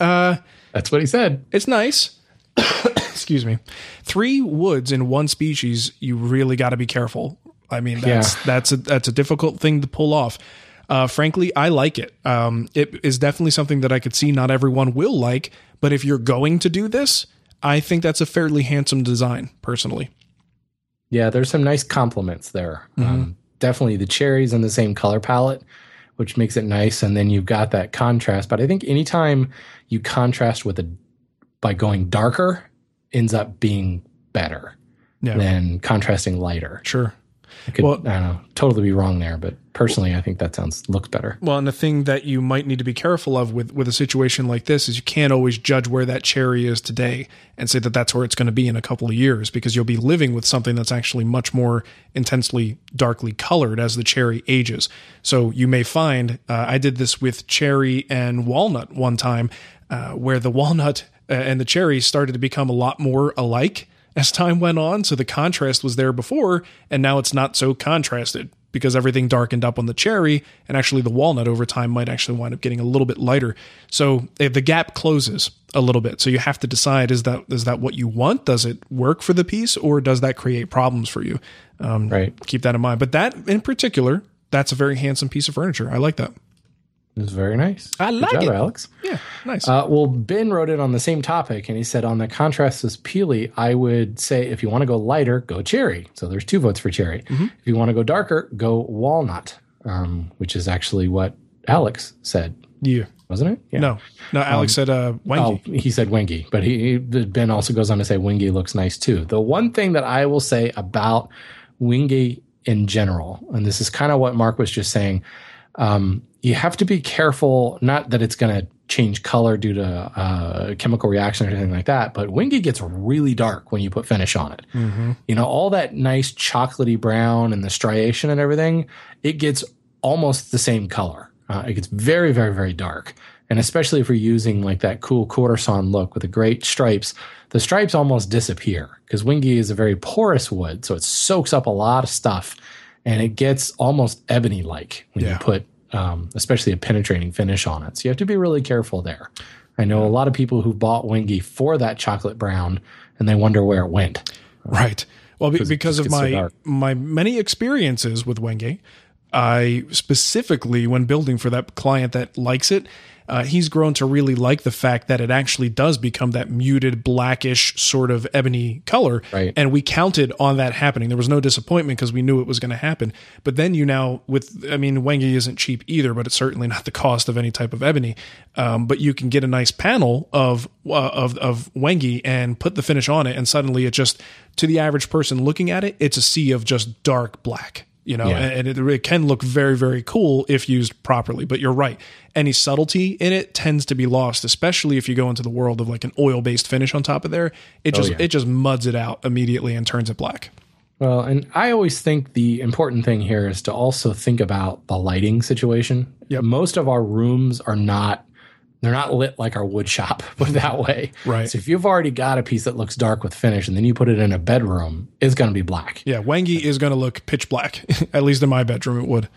Uh, That's what he said. It's nice. Excuse me. Three woods in one species, you really got to be careful. I mean, that's yeah. that's a that's a difficult thing to pull off. Uh, frankly, I like it. Um, it is definitely something that I could see not everyone will like, but if you're going to do this, I think that's a fairly handsome design, personally. Yeah, there's some nice compliments there. Mm-hmm. Um, definitely the cherries in the same color palette, which makes it nice, and then you've got that contrast. But I think anytime you contrast with a by going darker, ends up being better yeah. than contrasting lighter. Sure. I could, well, I don't know, totally be wrong there, but personally, I think that sounds looks better. Well, and the thing that you might need to be careful of with with a situation like this is you can't always judge where that cherry is today and say that that's where it's going to be in a couple of years because you'll be living with something that's actually much more intensely darkly colored as the cherry ages. So you may find uh, I did this with cherry and walnut one time, uh, where the walnut uh, and the cherry started to become a lot more alike as time went on. So the contrast was there before, and now it's not so contrasted because everything darkened up on the cherry, and actually the walnut over time might actually wind up getting a little bit lighter. So eh, the gap closes a little bit. So you have to decide is that is that what you want? Does it work for the piece, or does that create problems for you? Um, right. Keep that in mind. But that in particular, that's a very handsome piece of furniture. I like that. It's very nice. I like job, it, Alex. Yeah, nice. Uh, well, Ben wrote it on the same topic, and he said on the contrast is peely. I would say if you want to go lighter, go cherry. So there's two votes for cherry. Mm-hmm. If you want to go darker, go walnut, um, which is actually what Alex said. Yeah, wasn't it? Yeah. No, no. Alex um, said uh, Oh, he said wenge, but he Ben also goes on to say wenge looks nice too. The one thing that I will say about wenge in general, and this is kind of what Mark was just saying. Um, you have to be careful, not that it's going to change color due to uh, chemical reaction or anything like that, but wenge gets really dark when you put finish on it. Mm-hmm. You know, all that nice chocolatey brown and the striation and everything, it gets almost the same color. Uh, it gets very, very, very dark. And especially if you're using like that cool quarter sawn look with the great stripes, the stripes almost disappear because wenge is a very porous wood. So it soaks up a lot of stuff and it gets almost ebony like when yeah. you put um, especially a penetrating finish on it. So you have to be really careful there. I know a lot of people who bought Wenge for that chocolate brown and they wonder where it went. Right. Well, because of my so my many experiences with Wenge, I specifically when building for that client that likes it, uh, he's grown to really like the fact that it actually does become that muted blackish sort of ebony color. Right. And we counted on that happening. There was no disappointment because we knew it was going to happen. But then you now with, I mean, Wenge isn't cheap either, but it's certainly not the cost of any type of ebony. Um, but you can get a nice panel of uh, of of Wenge and put the finish on it, and suddenly it just to the average person looking at it, it's a sea of just dark black you know, yeah. and it, it, can look very, very cool if used properly. But you're right. Any subtlety in it tends to be lost, especially if you go into the world of like an oil based finish on top of there. It oh, just, oh, yeah. it just muds it out immediately and turns it black. Well, and I always think the important thing here is to also think about the lighting situation. Yep. Most of our rooms are not they're not lit like our wood shop, put that way. Right. So if you've already got a piece that looks dark with finish and then you put it in a bedroom, it's going to be black. Yeah, Wenge is going to look pitch black. At least in my bedroom, it would.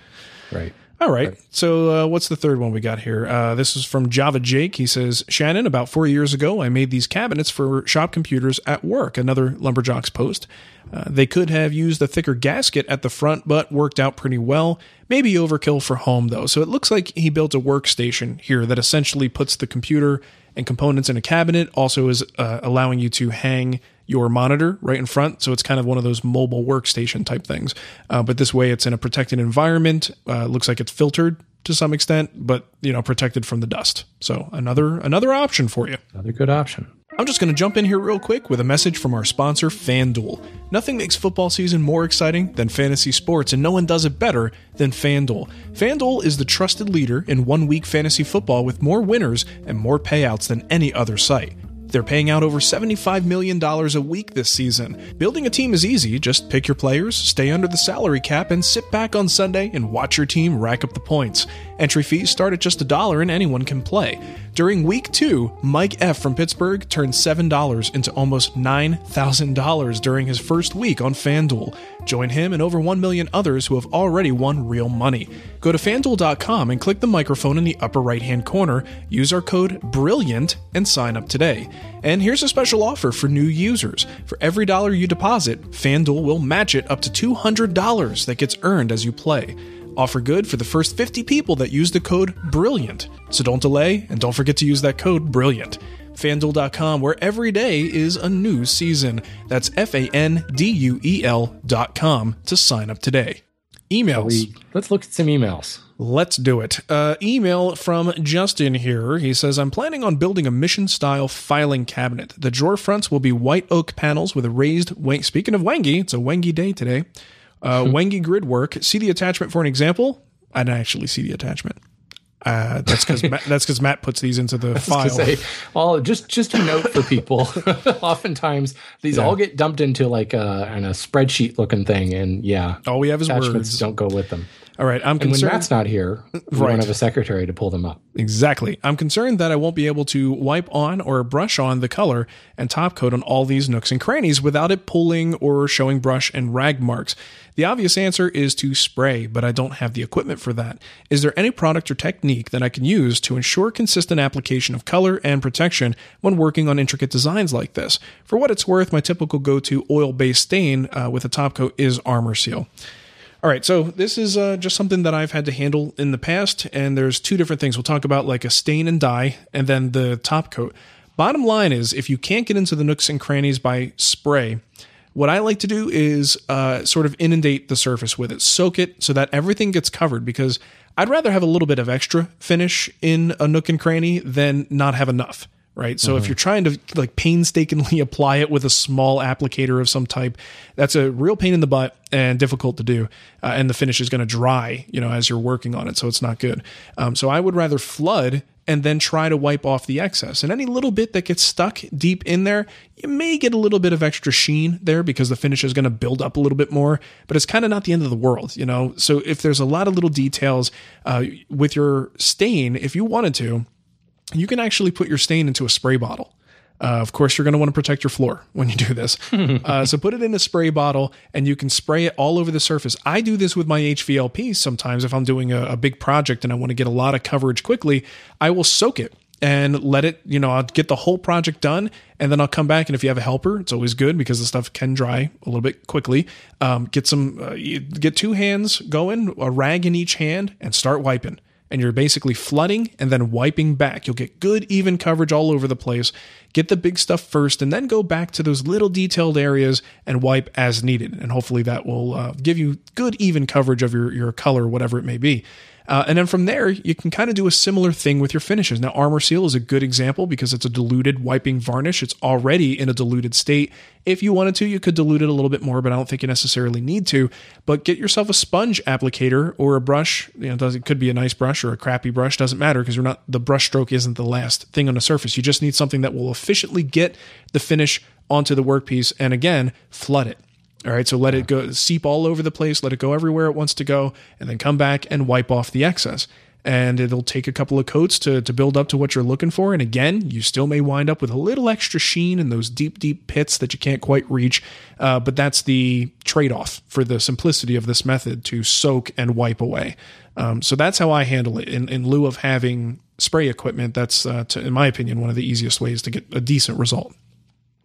Right. All right. right. So, uh, what's the third one we got here? Uh, this is from Java Jake. He says, Shannon, about four years ago, I made these cabinets for shop computers at work. Another LumberJocks post. Uh, they could have used a thicker gasket at the front, but worked out pretty well. Maybe overkill for home, though. So, it looks like he built a workstation here that essentially puts the computer and components in a cabinet, also is uh, allowing you to hang your monitor right in front. So it's kind of one of those mobile workstation type things. Uh, but this way, it's in a protected environment. Uh, looks like it's filtered to some extent, but you know, protected from the dust. So another another option for you. Another good option. I'm just going to jump in here real quick with a message from our sponsor, FanDuel. Nothing makes football season more exciting than fantasy sports, and no one does it better than FanDuel. FanDuel is the trusted leader in one week fantasy football with more winners and more payouts than any other site. They're paying out over $75 million a week this season. Building a team is easy. Just pick your players, stay under the salary cap, and sit back on Sunday and watch your team rack up the points. Entry fees start at just a dollar and anyone can play. During week two, Mike F. from Pittsburgh turned $7 into almost $9,000 during his first week on FanDuel. Join him and over 1 million others who have already won real money. Go to fanduel.com and click the microphone in the upper right hand corner, use our code BRILLIANT, and sign up today. And here's a special offer for new users. For every dollar you deposit, FanDuel will match it up to $200 that gets earned as you play. Offer good for the first 50 people that use the code BRILLIANT. So don't delay and don't forget to use that code BRILLIANT. FanDuel.com, where every day is a new season. That's F A N D U E L.com to sign up today. Emails. We, let's look at some emails. Let's do it. Uh, email from Justin here. He says, I'm planning on building a mission style filing cabinet. The drawer fronts will be white oak panels with a raised wenge. Speaking of wenge, it's a wenge day today. Uh, grid work. See the attachment for an example? I didn't actually see the attachment. Uh, that's because that's because Matt puts these into the file. Say, well, just just a note for people. Oftentimes, these Yeah. all get dumped into like a, a spreadsheet looking thing, and yeah, All we have is attachments words. don't go with them. All right, I'm And when concerned. Matt's not here, we Right. don't have a secretary to pull them up. Exactly. I'm concerned that I won't be able to wipe on or brush on the color and top coat on all these nooks and crannies without it pulling or showing brush and rag marks. The obvious answer is to spray, but I don't have the equipment for that. Is there any product or technique that I can use to ensure consistent application of color and protection when working on intricate designs like this? For what it's worth, my typical go to oil based stain uh, with a top coat is Arm-R-Seal. All right, so this is uh, just something that I've had to handle in the past, and there's two different things. We'll talk about like a stain and dye, and then the top coat. Bottom line is, if you can't get into the nooks and crannies by spray, what I like to do is uh, sort of inundate the surface with it, soak it so that everything gets covered. Because I'd rather have a little bit of extra finish in a nook and cranny than not have enough right? So if you're trying to like painstakingly apply it with a small applicator of some type, that's a real pain in the butt and difficult to do. Uh, and the finish is going to dry, you know, as you're working on it, so it's not good. Um, so I would rather flood and then try to wipe off the excess. And any little bit that gets stuck deep in there, you may get a little bit of extra sheen there because the finish is going to build up a little bit more, but it's kind of not the end of the world, you know? So if there's a lot of little details uh, with your stain, if you wanted to, you can actually put your stain into a spray bottle. Uh, of course, you're going to want to protect your floor when you do this. uh, so put it in a spray bottle and you can spray it all over the surface. I do this with my HVLP sometimes if I'm doing a, a big project and I want to get a lot of coverage quickly. I will soak it and let it, you know, I'll get the whole project done and then I'll come back. And if you have a helper, it's always good because the stuff can dry a little bit quickly. Um, get some, uh, get two hands going, a rag in each hand, and start wiping and you're basically flooding and then wiping back. You'll get good, even coverage all over the place. Get the big stuff first, and then go back to those little detailed areas and wipe as needed. And hopefully that will uh, give you good, even coverage of your, your color, whatever it may be. Uh, and then from there, you can kind of do a similar thing with your finishes. Now, Arm-R-Seal is a good example because it's a diluted wiping varnish. It's already in a diluted state. If you wanted to, you could dilute it a little bit more, but I don't think you necessarily need to. But get yourself a sponge applicator or a brush. You know, it, could be a nice brush or a crappy brush. Doesn't matter because you're not the brush stroke isn't the last thing on the surface. You just need something that will efficiently get the finish onto the workpiece and again flood it. All right, so let it go seep all over the place, let it go everywhere it wants to go, and then come back and wipe off the excess. And it'll take a couple of coats to, to build up to what you're looking for. And again, you still may wind up with a little extra sheen in those deep, deep pits that you can't quite reach. Uh, but that's the trade off for the simplicity of this method to soak and wipe away. Um, so that's how I handle it. In, in lieu of having spray equipment, that's, uh, to, in my opinion, one of the easiest ways to get a decent result.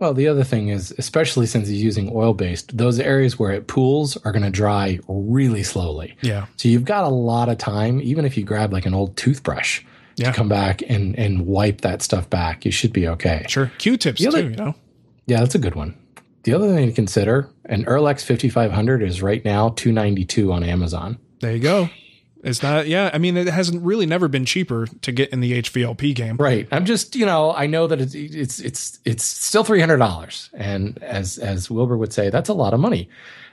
Well, the other thing is, especially since he's using oil based, those areas where it pools are going to dry really slowly. Yeah. So you've got a lot of time, even if you grab like an old toothbrush Yeah. to come back and, and wipe that stuff back, you should be okay. Sure. Q-tips The too, you know? Yeah, that's a good one. The other thing to consider, an Earlex 5500 is right now 292 on Amazon. There you go. It's not, yeah. I mean, it hasn't really never been cheaper to get in the HVLP game. Right. I'm just, you know, I know that it's it's it's it's still three hundred dollars, and as as Wilbur would say, that's a lot of money.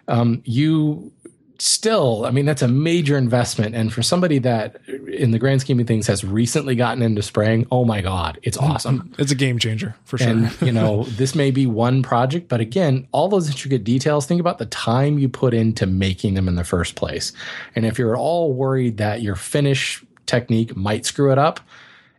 Um, you still, I mean, that's a major investment, and for somebody that, in the grand scheme of things, has recently gotten into spraying, oh my god, it's mm-hmm. awesome. It's a game changer for sure. And you know, this may be one project, but again, all those intricate details, think about the time you put into making them in the first place. And if you're at all worried that your finish technique might screw it up,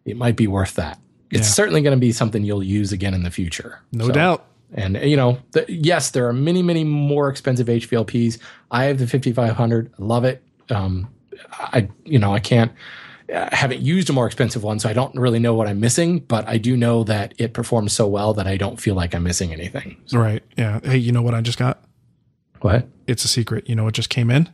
it might be worth that. It's Yeah. certainly going to be something you'll use again in the future. No So- doubt. And you know, the, yes, there are many, many more expensive HVLPs. I have the 5500, love it. Um, I, you know, I can't, I haven't used a more expensive one, so I don't really know what I'm missing. But I do know that it performs so well that I don't feel like I'm missing anything. Right. Yeah. Hey, you know what I just got? What? It's a secret. You know what just came in?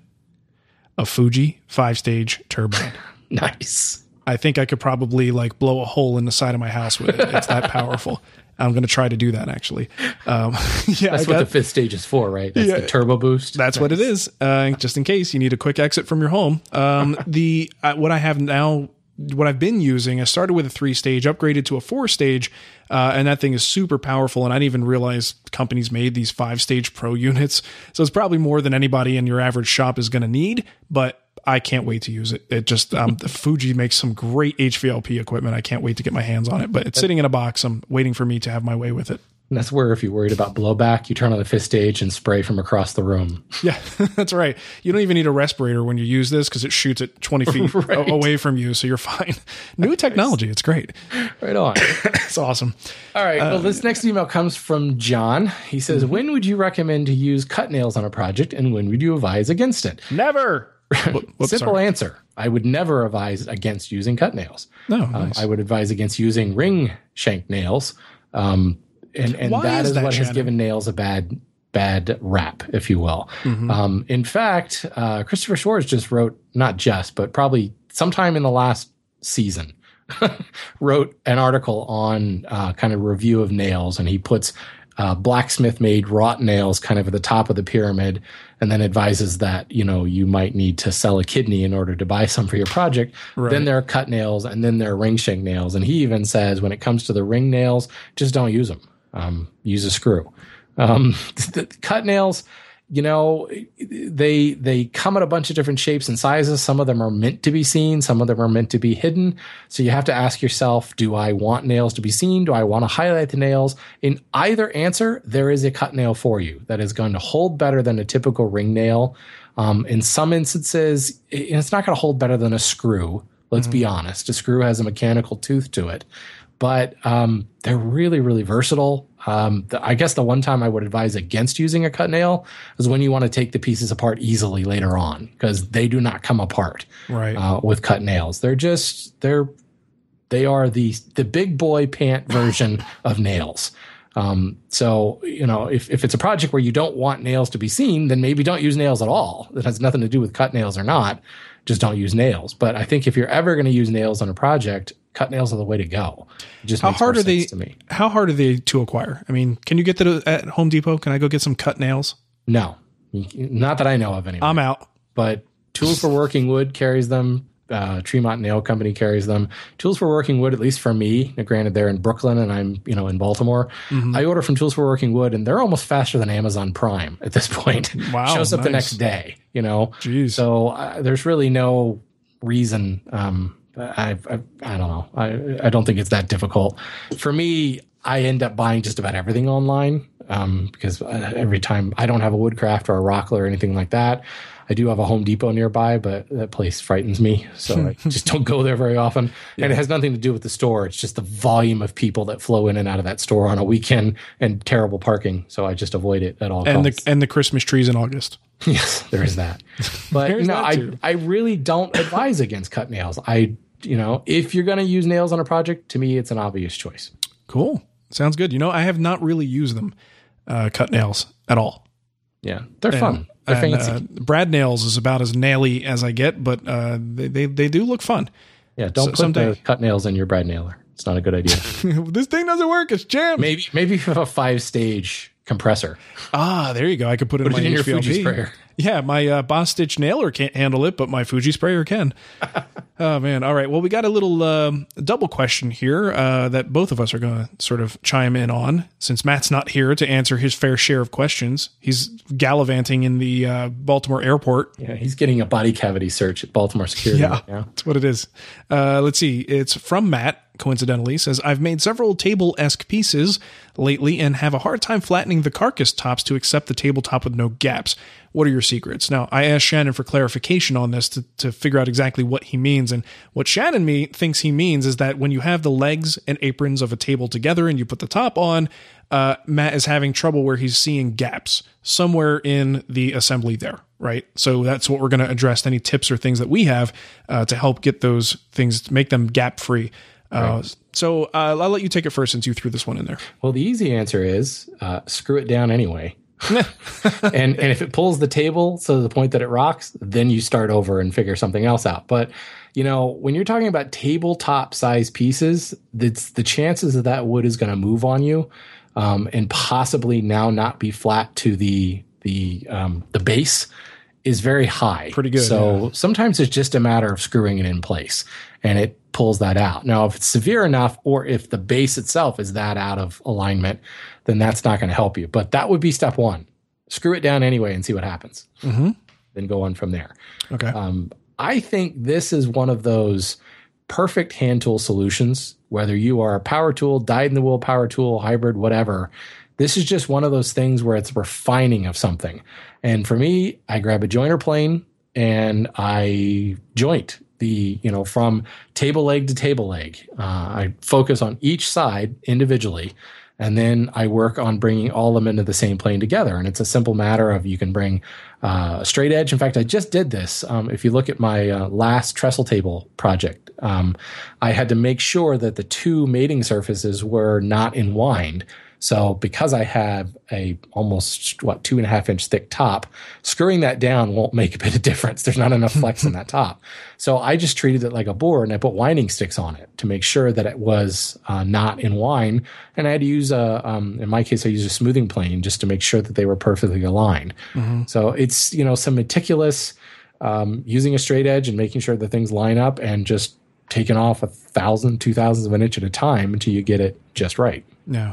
A Fuji five stage turbine. Nice. I think I could probably like blow a hole in the side of my house with it. It's that powerful. I'm going to try to do that actually. Um, yeah, That's I what got- the fifth stage is for, right? That's Yeah. the turbo boost. That's what it is. Uh, just in case you need a quick exit from your home. Um, the uh, what I have now, what I've been using, I started with a three stage, upgraded to a four stage, uh, and that thing is super powerful. And I didn't even realize companies made these five stage pro units. So it's probably more than anybody in your average shop is going to need. But I can't wait to use it. It just um, the Fuji makes some great HVLP equipment. I can't wait to get my hands on it. But it's sitting in a box. I'm waiting for me to have my way with it. And that's where if you're worried about blowback, you turn on the fifth stage and spray from across the room. Yeah, that's right. You don't even need a respirator when you use this because it shoots at 20 feet Right. away from you, so you're fine. New technology. It's great. Right on. It's awesome. All right. Well, this next email comes from John. He says, Mm-hmm. When would you recommend to use cut nails on a project and when would you advise against it? Never. Whoop- whoops, Simple sorry. answer. I would never advise against using cut nails. No, Um, nice. I would advise against using ring shank nails. Um, and and that is is, that, what has given nails a bad bad rap, if you will. Mm-hmm. Um, in fact, uh, Christopher Schwarz just wrote, not just, but probably sometime in the last season, wrote an article on uh, kind of review of nails, and he puts uh, blacksmith made wrought nails kind of at the top of the pyramid, and then advises that you know you might need to sell a kidney in order to buy some for your project. Then there are cut nails, and then there are ring shank nails, and he even says when it comes to the ring nails, just don't use them. Um, use a screw. Um, the cut nails, you know, they they come in a bunch of different shapes and sizes. Some of them are meant to be seen, some of them are meant to be hidden. So you have to ask yourself, do I want nails to be seen? Do I want to highlight the nails? In either answer, there is a cut nail for you that is going to hold better than a typical ring nail. Um, in some instances, it's not going to hold better than a screw. Let's be honest. A screw has a mechanical tooth to it but um, they're really, really versatile. Um, the, I guess the one time I would advise against using a cut nail is when you want to take the pieces apart easily later on because they do not come apart Right. uh, with cut nails. They're just they're they are the the big boy pant version of nails. Um, so you know, if, if it's a project where you don't want nails to be seen, then maybe don't use nails at all. That has nothing to do with cut nails or not. Just don't use nails. But I think if you're ever going to use nails on a project, cut nails are the way to go. It just How hard are they? to me. How hard are they to acquire? I mean, can you get that at Home Depot? Can I go get some cut nails? No, not that I know of anyway. I'm out. but Tools for Working Wood carries them. Uh, Tremont Nail Company carries them. Tools for Working Wood, at least for me, granted they're in Brooklyn and I'm you know in Baltimore. Mm-hmm. I order from Tools for Working Wood, and they're almost faster than Amazon Prime at this point. Wow, shows up the next day. You know, Jeez. so uh, there's really no reason. Um, I, I I don't know. I I don't think it's that difficult. For me, I end up buying just about everything online um, because uh, every time I don't have a Woodcraft or a Rockler or anything like that. I do have a Home Depot nearby, but that place frightens me, so I just don't go there very often. And it has nothing to do with the store; it's just the volume of people that flow in and out of that store on a weekend and terrible parking. So I just avoid it at all And costs. the and the Christmas trees in August. Yes, there is that. But no, that I. I really don't advise against cut nails. I you know, if you're going to use nails on a project, to me it's an obvious choice. Cool. Sounds good. You know, I have not really used them, uh, cut nails at all. Yeah, they're fun. They're And, fancy. uh, Brad nails is about as naily as I get, but uh, they, they they do look fun. yeah, don't so- put someday- the cut nails in your brad nailer. It's not a good idea. this thing doesn't work. It's jammed. maybe maybe if you have a five stage compressor. Ah, there you go. I could put it Put in my it in your. Fuji sprayer. Yeah, my uh, Bostitch nailer can't handle it, but my Fuji sprayer can. oh man! All right. Well, we got a little um, double question here uh, that both of us are going to sort of chime in on. Since Matt's not here to answer his fair share of questions, he's gallivanting in the uh, Baltimore airport. Yeah, he's getting a body cavity search at Baltimore Security Yeah, right that's what it is. Uh, let's see. It's from Matt. Coincidentally, says, I've made several table esque pieces lately and have a hard time flattening the carcass tops to accept the tabletop with no gaps. What are your secrets? Now, I asked Shannon for clarification on this to, to figure out exactly what he means. And what Shannon me thinks he means is that when you have the legs and aprons of a table together and you put the top on, uh, Matt is having trouble where he's seeing gaps somewhere in the assembly there, right? So that's what we're going to address. Any tips or things that we have uh, to help get those things, make them gap free. Uh, right. So uh, I'll let you take it first since you threw this one in there. Well, the easy answer is uh, screw it down anyway. and and if it pulls the table to the point that it rocks, then you start over and figure something else out. But you know, when you're talking about tabletop size pieces, it's the chances that that wood is going to move on you um, and possibly now not be flat to the the um, the base is very high. Pretty good. So yeah. sometimes it's just a matter of screwing it in place, and it pulls that out. Now, if it's severe enough, or if the base itself is that out of alignment, then that's not going to help you. But that would be step one. Screw it down anyway and see what happens. Mm-hmm. Then go on from there. Okay. Um, I think this is one of those perfect hand tool solutions, whether you are a power tool, dyed in the wool power tool, hybrid, whatever. This is just one of those things where it's refining of something. And for me, I grab a joiner plane and I joint the, you know, from table leg to table leg. Uh, I focus on each side individually and then I work on bringing all of them into the same plane together. And it's a simple matter of you can bring uh, a straight edge. In fact, I just did this. Um, if you look at my uh, last trestle table project, um, I had to make sure that the two mating surfaces were not entwined so because I have a almost what two and a half inch thick top, screwing that down won't make a bit of difference. There's not enough flex in that top. So I just treated it like a board and I put winding sticks on it to make sure that it was uh, not in wind. And I had to use a, um, in my case, I used a smoothing plane just to make sure that they were perfectly aligned. Mm-hmm. So it's you know some meticulous um, using a straight edge and making sure that things line up and just taking off a thousand, two thousands of an inch at a time until you get it just right. Yeah.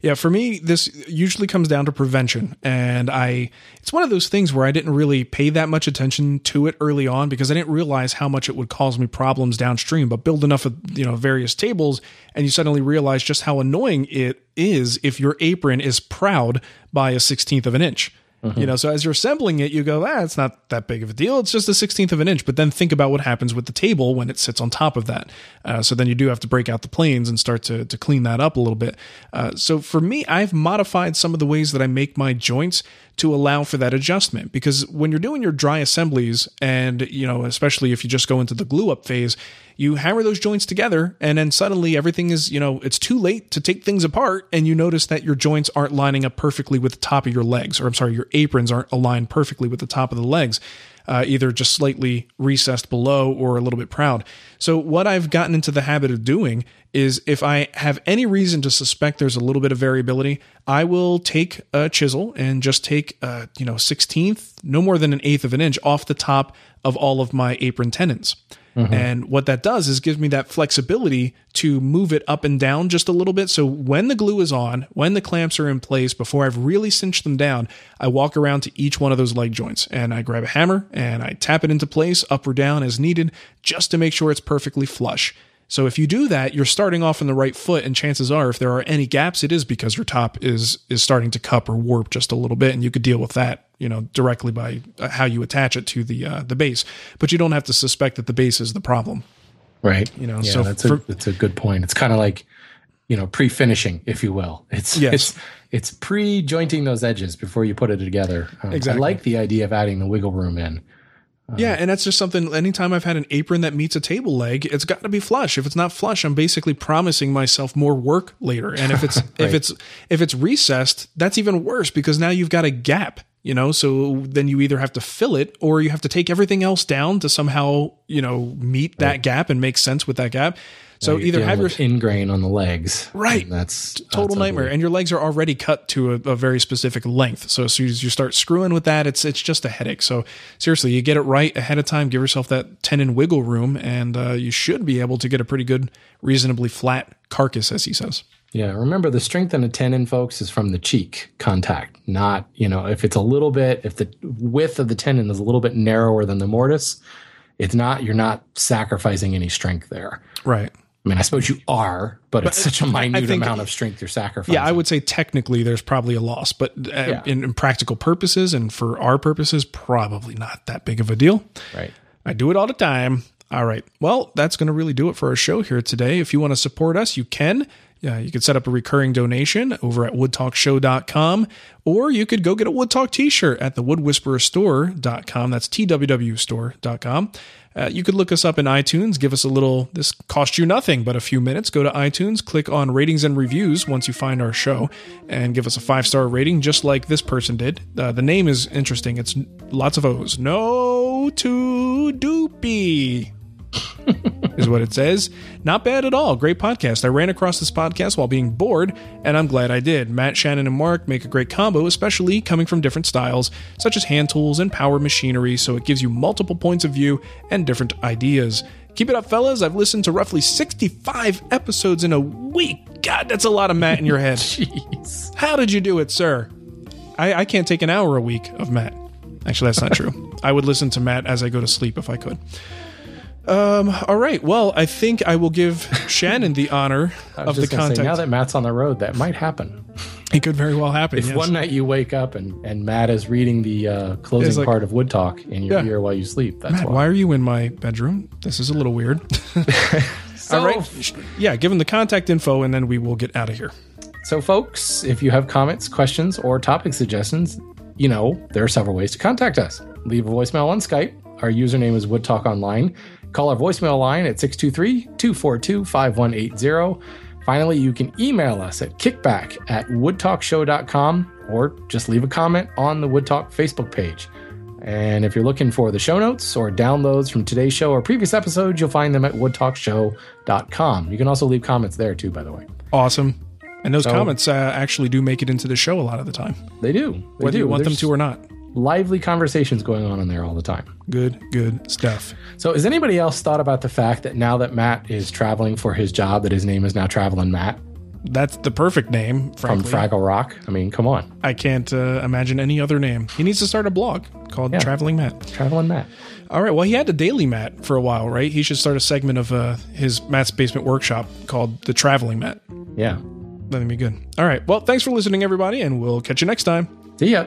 Yeah, for me, this usually comes down to prevention. And I, it's one of those things where I didn't really pay that much attention to it early on because I didn't realize how much it would cause me problems downstream. But build enough of, you know, various tables and you suddenly realize just how annoying it is if your apron is proud by a 16th of an inch. Mm-hmm. You know, so as you're assembling it, you go, ah, it's not that big of a deal. It's just a sixteenth of an inch. But then think about what happens with the table when it sits on top of that. Uh, so then you do have to break out the planes and start to to clean that up a little bit. Uh, so for me, I've modified some of the ways that I make my joints to allow for that adjustment because when you're doing your dry assemblies, and you know, especially if you just go into the glue up phase, you hammer those joints together and then suddenly everything is, you know, it's too late to take things apart and you notice that your joints aren't lining up perfectly with the top of your legs, or I'm sorry, your aprons aren't aligned perfectly with the top of the legs. Uh, either just slightly recessed below or a little bit proud. So, what I've gotten into the habit of doing is if I have any reason to suspect there's a little bit of variability, I will take a chisel and just take, a, you know, 16th, no more than an eighth of an inch off the top of all of my apron tenons. Mm-hmm. And what that does is gives me that flexibility to move it up and down just a little bit. So when the glue is on, when the clamps are in place, before I've really cinched them down, I walk around to each one of those leg joints and I grab a hammer and I tap it into place up or down as needed just to make sure it's perfectly flush. So if you do that, you're starting off on the right foot, and chances are, if there are any gaps, it is because your top is is starting to cup or warp just a little bit, and you could deal with that, you know, directly by uh, how you attach it to the uh, the base. But you don't have to suspect that the base is the problem, right? You know, yeah, so that's for, a that's a good point. It's kind of like you know pre-finishing, if you will. It's yes. it's it's pre-jointing those edges before you put it together. Um, exactly. I like the idea of adding the wiggle room in. Yeah, and that's just something. Anytime I've had an apron that meets a table leg, it's got to be flush. If it's not flush, I'm basically promising myself more work later. And if it's right. if it's if it's recessed, that's even worse because now you've got a gap. You know, so then you either have to fill it or you have to take everything else down to somehow you know meet that right. gap and make sense with that gap. So either have your ingrain on the legs, right? That's total that's nightmare, and your legs are already cut to a, a, very specific length. So as soon as you start screwing with that, it's it's just a headache. So seriously, you get it right ahead of time. Give yourself that tenon wiggle room, and uh, you should be able to get a pretty good, reasonably flat carcass, as he says. Yeah, remember the strength in a tenon, folks, is from the cheek contact, not you know if it's a little bit if the width of the tenon is a little bit narrower than the mortise, it's not you're not sacrificing any strength there. Right. I mean, I suppose you are, but, But it's such a minute think- amount of strength you're sacrificing. Yeah, I would say technically there's probably a loss, but uh, Yeah. in, in practical purposes and for our purposes, probably not that big of a deal. Right. I do it all the time. All right. Well, that's going to really do it for our show here today. If you want to support us, you can. Yeah, you could set up a recurring donation over at woodtalkshow.com, or you could go get a Woodtalk t-shirt at the woodwhispererstore.com. That's TWW store.com. Uh, you could look us up in iTunes, give us a little, this costs you nothing but a few minutes. Go to iTunes, click on ratings and reviews once you find our show, and give us a five star rating, just like this person did. Uh, the name is interesting. It's lots of O's. No to doopy is what it says. Not bad at all. Great podcast. I ran across this podcast while being bored, and I'm glad I did. Matt, Shannon, and Mark make a great combo, especially coming from different styles, such as hand tools and power machinery, so it gives you multiple points of view and different ideas. Keep it up, fellas. I've listened to roughly 65 episodes in a week. God, that's a lot of Matt in your head. Jeez. How did you do it, sir? I, I can't take an hour a week of Matt. Actually, that's not true. I would listen to Matt as I go to sleep if I could. Um, all right. Well, I think I will give Shannon the honor of the gonna say, contact. now that Matt's on the road, that might happen. it could very well happen. If yes. one night you wake up and, and Matt is reading the uh, closing like- part of Wood Talk in your Yeah. ear while you sleep, that's Matt, why. why are you in my bedroom? This is a little weird. So, all right. Yeah, give him the contact info and then we will get out of here. So, folks, if you have comments, questions, or topic suggestions, you know, there are several ways to contact us. Leave a voicemail on Skype. Our username is Wood Talk Online. Call our voicemail line at 623 242 5180. Finally, you can email us at kickback at woodtalkshow.com or just leave a comment on the Wood Talk Facebook page. And if you're looking for the show notes or downloads from today's show or previous episodes, you'll find them at woodtalkshow.com. You can also leave comments there too, by the way. Awesome. And those So- comments uh, actually do make it into the show a lot of the time, They do. They whether do. you want them to or not. Lively conversations going on in there all the time. Good, good stuff. So, has anybody else thought about the fact that now that Matt is traveling for his job, that his name is now Traveling Matt That's the perfect name, from frankly. Fraggle Rock? I mean, come on, I can't uh, imagine any other name. He needs to start a blog called Yeah. Traveling Matt. Traveling Matt. All right. Well, he had a daily Matt for a while, right? He should start a segment of uh, his Matt's Basement Workshop called the Traveling Matt. Yeah. That'd be good. All right. Well, thanks for listening, everybody, and we'll catch you next time. See ya.